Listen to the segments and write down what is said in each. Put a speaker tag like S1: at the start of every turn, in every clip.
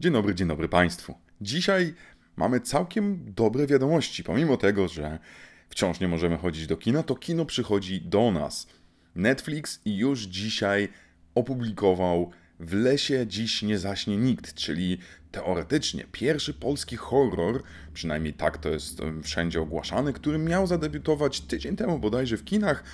S1: Dzień dobry, dzień dobry Państwu. Dzisiaj mamy całkiem dobre wiadomości. Pomimo tego, że wciąż nie możemy chodzić do kina, to kino przychodzi do nas. Netflix już dzisiaj opublikował W lesie dziś nie zaśnie nikt, czyli teoretycznie pierwszy polski horror, przynajmniej tak to jest wszędzie ogłaszany, który miał zadebiutować tydzień temu bodajże w kinach.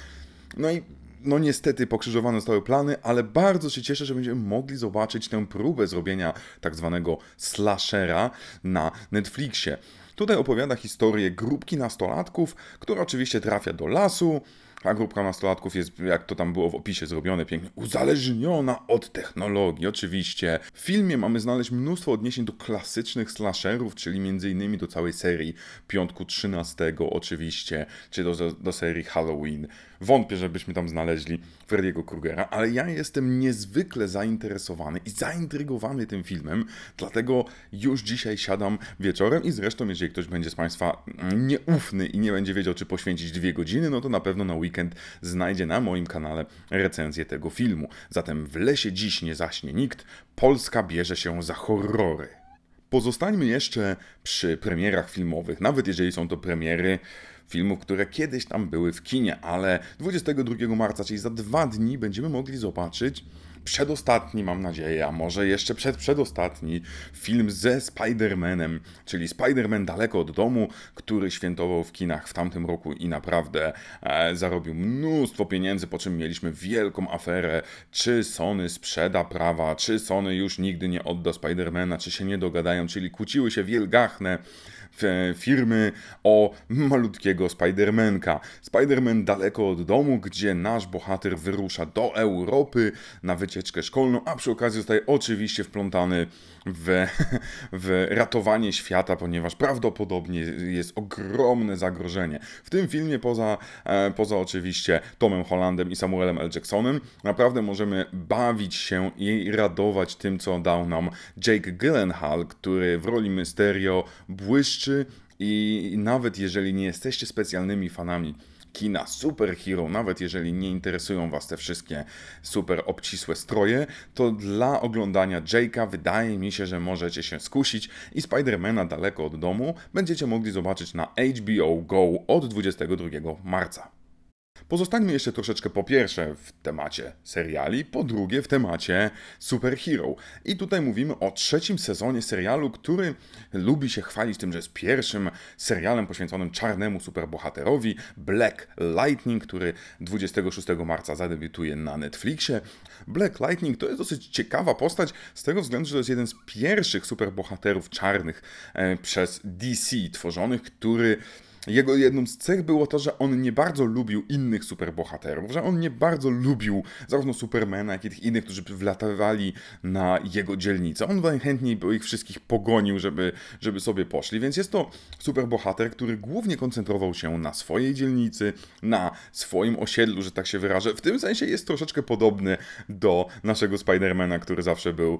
S1: No i no niestety pokrzyżowane zostały plany, ale bardzo się cieszę, że będziemy mogli zobaczyć tę próbę zrobienia tak zwanego slashera na Netflixie. Tutaj opowiada historię grupki nastolatków, która oczywiście trafia do lasu, a grupka nastolatków jest, jak to tam było w opisie zrobione pięknie, uzależniona od technologii. Oczywiście w filmie mamy znaleźć mnóstwo odniesień do klasycznych slasherów, czyli m.in. do całej serii Piątku 13 oczywiście, czy do, do serii Halloween. Wątpię, żebyśmy tam znaleźli Freddy'ego Krugera, ale ja jestem niezwykle zainteresowany i zaintrygowany tym filmem, dlatego już dzisiaj siadam wieczorem i zresztą, jeżeli ktoś będzie z Państwa nieufny i nie będzie wiedział, czy poświęcić dwie godziny, no to na pewno na weekend znajdzie na moim kanale recenzję tego filmu. Zatem w lesie dziś nie zaśnie nikt, Polska bierze się za horrory. Pozostańmy jeszcze przy premierach filmowych, nawet jeżeli są to premiery filmów, które kiedyś tam były w kinie, ale 22 marca, czyli za dwa dni, będziemy mogli zobaczyć przedostatni, mam nadzieję, a może jeszcze przed przedostatni film ze Spider-Manem, czyli Spider-Man daleko od domu, który świętował w kinach w tamtym roku i naprawdę e, zarobił mnóstwo pieniędzy, po czym mieliśmy wielką aferę, czy Sony sprzeda prawa, czy Sony już nigdy nie odda Spider-Mana, czy się nie dogadają, czyli kłóciły się wielgachne firmy o malutkiego Spidermanka. Spiderman daleko od domu, gdzie nasz bohater wyrusza do Europy na wycieczkę szkolną, a przy okazji zostaje oczywiście wplątany w, w ratowanie świata, ponieważ prawdopodobnie jest ogromne zagrożenie. W tym filmie, poza, e, poza oczywiście Tomem Hollandem i Samuelem L. Jacksonem, naprawdę możemy bawić się i radować tym, co dał nam Jake Gyllenhaal, który w roli Mysterio błyszczy i nawet jeżeli nie jesteście specjalnymi fanami kina superhero, nawet jeżeli nie interesują Was te wszystkie super obcisłe stroje, to dla oglądania Jake'a wydaje mi się, że możecie się skusić i Spidermana daleko od domu będziecie mogli zobaczyć na HBO Go od 22 marca. Pozostańmy jeszcze troszeczkę po pierwsze w temacie seriali, po drugie w temacie superhero. I tutaj mówimy o trzecim sezonie serialu, który lubi się chwalić tym, że jest pierwszym serialem poświęconym czarnemu superbohaterowi Black Lightning, który 26 marca zadebiutuje na Netflixie. Black Lightning to jest dosyć ciekawa postać z tego względu, że to jest jeden z pierwszych superbohaterów czarnych e, przez DC tworzonych, który jego jedną z cech było to, że on nie bardzo lubił innych superbohaterów, że on nie bardzo lubił zarówno Supermana, jak i tych innych, którzy wlatywali na jego dzielnicę. On najchętniej by ich wszystkich pogonił, żeby, żeby sobie poszli, więc jest to superbohater, który głównie koncentrował się na swojej dzielnicy, na swoim osiedlu, że tak się wyrażę. W tym sensie jest troszeczkę podobny do naszego Spidermana, który zawsze był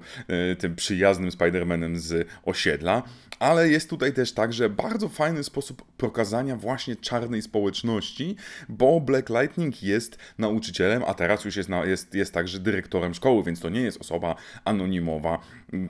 S1: y, tym przyjaznym Spidermanem z osiedla, ale jest tutaj też tak, że bardzo fajny sposób pokazania pokazania właśnie czarnej społeczności, bo Black Lightning jest nauczycielem, a teraz już jest, na, jest, jest także dyrektorem szkoły, więc to nie jest osoba anonimowa,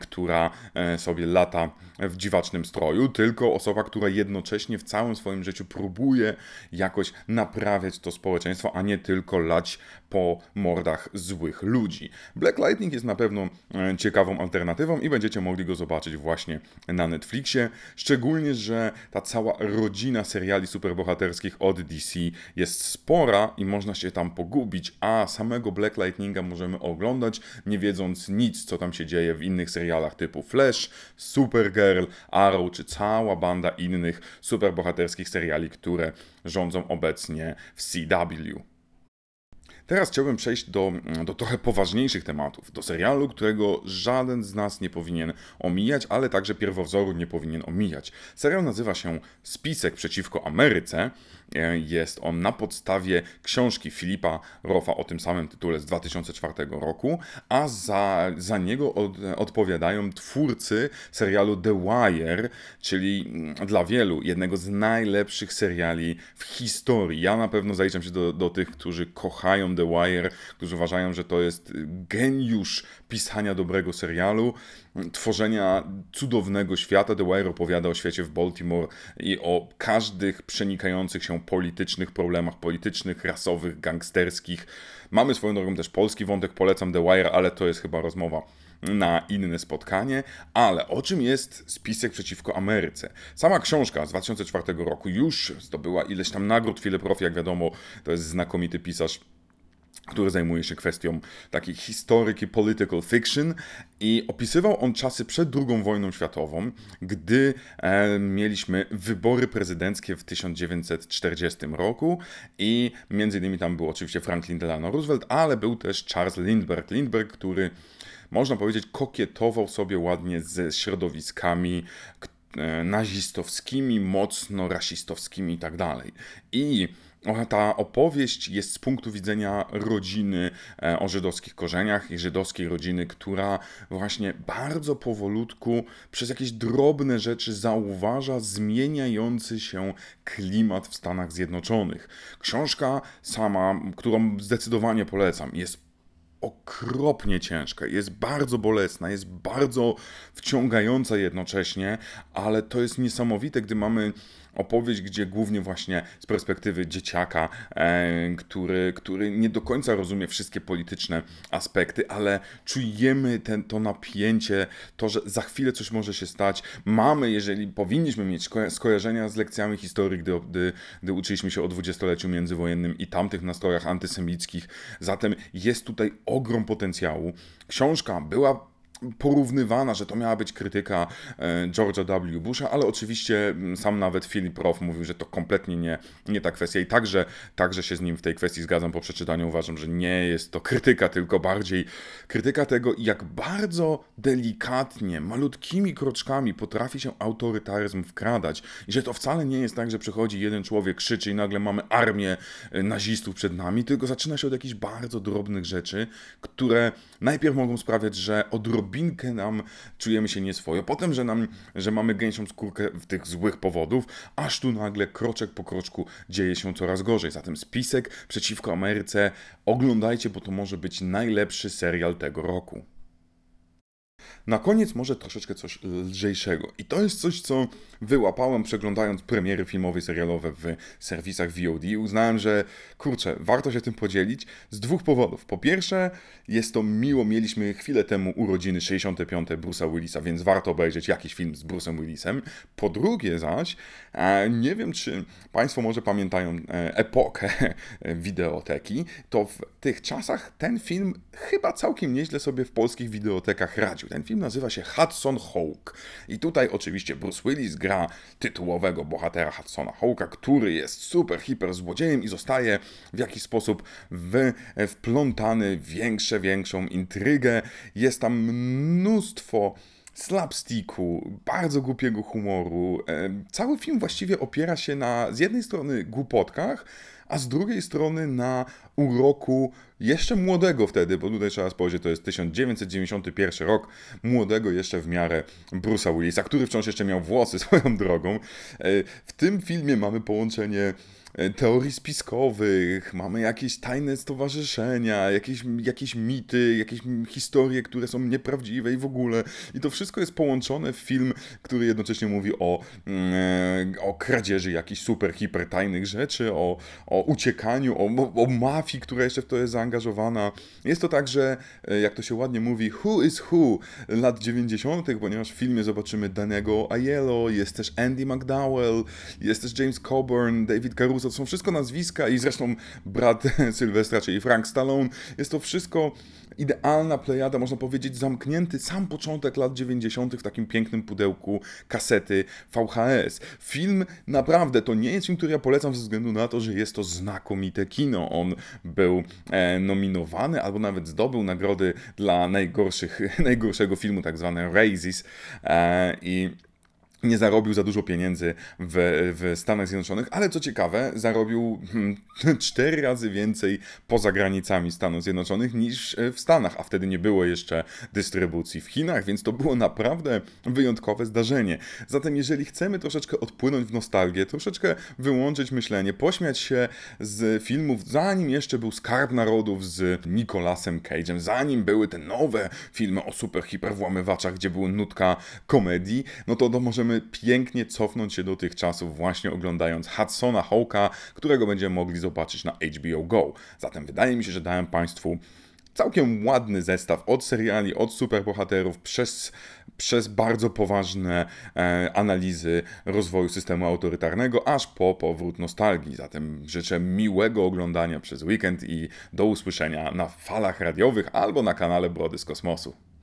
S1: która e, sobie lata w dziwacznym stroju, tylko osoba, która jednocześnie w całym swoim życiu próbuje jakoś naprawiać to społeczeństwo, a nie tylko lać po mordach złych ludzi. Black Lightning jest na pewno e, ciekawą alternatywą i będziecie mogli go zobaczyć właśnie na Netflixie, szczególnie, że ta cała rodzina seriali superbohaterskich od DC jest spora i można się tam pogubić, a samego Black Lightninga możemy oglądać, nie wiedząc nic, co tam się dzieje w innych serialach typu Flash, Supergirl, Arrow czy cała banda innych superbohaterskich seriali, które rządzą obecnie w CW. Teraz chciałbym przejść do, do trochę poważniejszych tematów, do serialu, którego żaden z nas nie powinien omijać, ale także pierwowzoru nie powinien omijać. Serial nazywa się Spisek przeciwko Ameryce. E, jest on na podstawie książki Filipa Roffa o tym samym tytule z 2004 roku, a za, za niego od, odpowiadają twórcy serialu The Wire, czyli mm, dla wielu jednego z najlepszych seriali w historii. Ja na pewno zaliczam się do, do tych, którzy kochają The Wire, którzy uważają, że to jest geniusz pisania dobrego serialu, tworzenia cudownego świata. The Wire opowiada o świecie w Baltimore i o każdych przenikających się politycznych problemach, politycznych, rasowych, gangsterskich. Mamy swoją drogą też polski wątek, polecam The Wire, ale to jest chyba rozmowa na inne spotkanie, ale o czym jest spisek przeciwko Ameryce? Sama książka z 2004 roku już zdobyła ileś tam nagród Philip Roth, jak wiadomo, to jest znakomity pisarz który zajmuje się kwestią takiej historyki political fiction i opisywał on czasy przed II wojną światową, gdy e, mieliśmy wybory prezydenckie w 1940 roku i między innymi tam był oczywiście Franklin Delano Roosevelt, ale był też Charles Lindbergh. Lindbergh, który można powiedzieć, kokietował sobie ładnie ze środowiskami e, nazistowskimi, mocno rasistowskimi i tak dalej. I ta opowieść jest z punktu widzenia rodziny e, o żydowskich korzeniach i żydowskiej rodziny, która właśnie bardzo powolutku przez jakieś drobne rzeczy zauważa zmieniający się klimat w Stanach Zjednoczonych. Książka sama, którą zdecydowanie polecam, jest okropnie ciężka, jest bardzo bolesna, jest bardzo wciągająca jednocześnie, ale to jest niesamowite, gdy mamy opowieść, gdzie głównie właśnie z perspektywy dzieciaka, e, który, który nie do końca rozumie wszystkie polityczne aspekty, ale czujemy ten, to napięcie, to, że za chwilę coś może się stać. Mamy, jeżeli powinniśmy mieć skojarzenia z lekcjami historii, gdy, gdy, gdy uczyliśmy się o dwudziestoleciu międzywojennym i tamtych nastrojach antysemickich, zatem jest tutaj ogrom potencjału. Książka była porównywana, że to miała być krytyka e, George'a W. Busha, ale oczywiście mm, sam nawet Philip Roth mówił, że to kompletnie nie, nie ta kwestia i także, także się z nim w tej kwestii zgadzam po przeczytaniu. Uważam, że nie jest to krytyka, tylko bardziej krytyka tego, jak bardzo delikatnie, malutkimi kroczkami potrafi się autorytaryzm wkradać i że to wcale nie jest tak, że przychodzi jeden człowiek, krzyczy i nagle mamy armię e, nazistów przed nami, tylko zaczyna się od jakichś bardzo drobnych rzeczy, które najpierw mogą sprawiać, że odrobinkę nam czujemy się nieswojo. Potem, że, nam, że mamy gęsią skórkę w tych złych powodów, aż tu nagle kroczek po kroczku dzieje się coraz gorzej. Zatem spisek przeciwko Ameryce oglądajcie, bo to może być najlepszy serial tego roku. Na koniec może troszeczkę coś lżejszego. I to jest coś, co wyłapałem przeglądając premiery filmowe i serialowe w serwisach VOD. Uznałem, że kurczę, warto się tym podzielić z dwóch powodów. Po pierwsze, jest to miło, mieliśmy chwilę temu urodziny 65. Bruce'a Willisa, więc warto obejrzeć jakiś film z Bruce'em Willisem. Po drugie zaś, e, nie wiem, czy Państwo może pamiętają e, epokę wideoteki, to w tych czasach ten film chyba całkiem nieźle sobie w polskich wideotekach radził. Ten film nazywa się Hudson Hawk. I tutaj oczywiście Bruce Willis gra tytułowego bohatera Hudsona Hawka, który jest super, hiper złodziejem i zostaje w jakiś sposób w, wplątany w większe, większą intrygę. Jest tam mnóstwo slapsticku, bardzo głupiego humoru. E, cały film właściwie opiera się na z jednej strony głupotkach, a z drugiej strony na uroku jeszcze młodego wtedy, bo tutaj trzeba spojrzeć, to jest 1991 rok, młodego jeszcze w miarę Bruce'a Willisa, który wciąż jeszcze miał włosy swoją drogą. E, w tym filmie mamy połączenie teorii spiskowych, mamy jakieś tajne stowarzyszenia, jakieś, jakieś mity, jakieś historie, które są nieprawdziwe i w ogóle. I to wszystko jest połączone w film, który jednocześnie mówi o, mm, e, o kradzieży jakichś super, hiper tajnych rzeczy, o, o uciekaniu, o, o mafii, która jeszcze w to jest zaangażowana. Jest to także, e, jak to się ładnie mówi, who is who lat 90., ponieważ w filmie zobaczymy Danego Aiello, jest też Andy McDowell, jest też James Coburn, David Caruso, to są wszystko nazwiska i zresztą brat Sylwestra, czyli Frank Stallone. Jest to wszystko idealna plejada, można powiedzieć, zamknięty sam początek lat 90. w takim pięknym pudełku kasety VHS. Film naprawdę to nie jest film, który ja polecam ze względu na to, że jest to znakomite kino. On był e, nominowany albo nawet zdobył nagrody dla najgorszych, najgorszego filmu, tak zwane Raises. E, I nie zarobił za dużo pieniędzy w, w Stanach Zjednoczonych, ale co ciekawe, zarobił hmm, cztery razy więcej poza granicami Stanów Zjednoczonych niż w Stanach, a wtedy nie było jeszcze dystrybucji w Chinach, więc to było naprawdę wyjątkowe zdarzenie. Zatem jeżeli chcemy troszeczkę odpłynąć w nostalgię, troszeczkę wyłączyć myślenie, pośmiać się z filmów, zanim jeszcze był Skarb Narodów z Nicolasem Cage'em, zanim były te nowe filmy o super hiperwłamywaczach, gdzie była nutka komedii, no to, to możemy pięknie cofnąć się do tych czasów właśnie oglądając Hudsona Hawka, którego będziemy mogli zobaczyć na HBO Go. Zatem wydaje mi się, że dałem Państwu całkiem ładny zestaw od seriali, od superbohaterów, przez, przez bardzo poważne e, analizy rozwoju systemu autorytarnego, aż po powrót nostalgii. Zatem życzę miłego oglądania przez weekend i do usłyszenia na falach radiowych albo na kanale Brody z Kosmosu.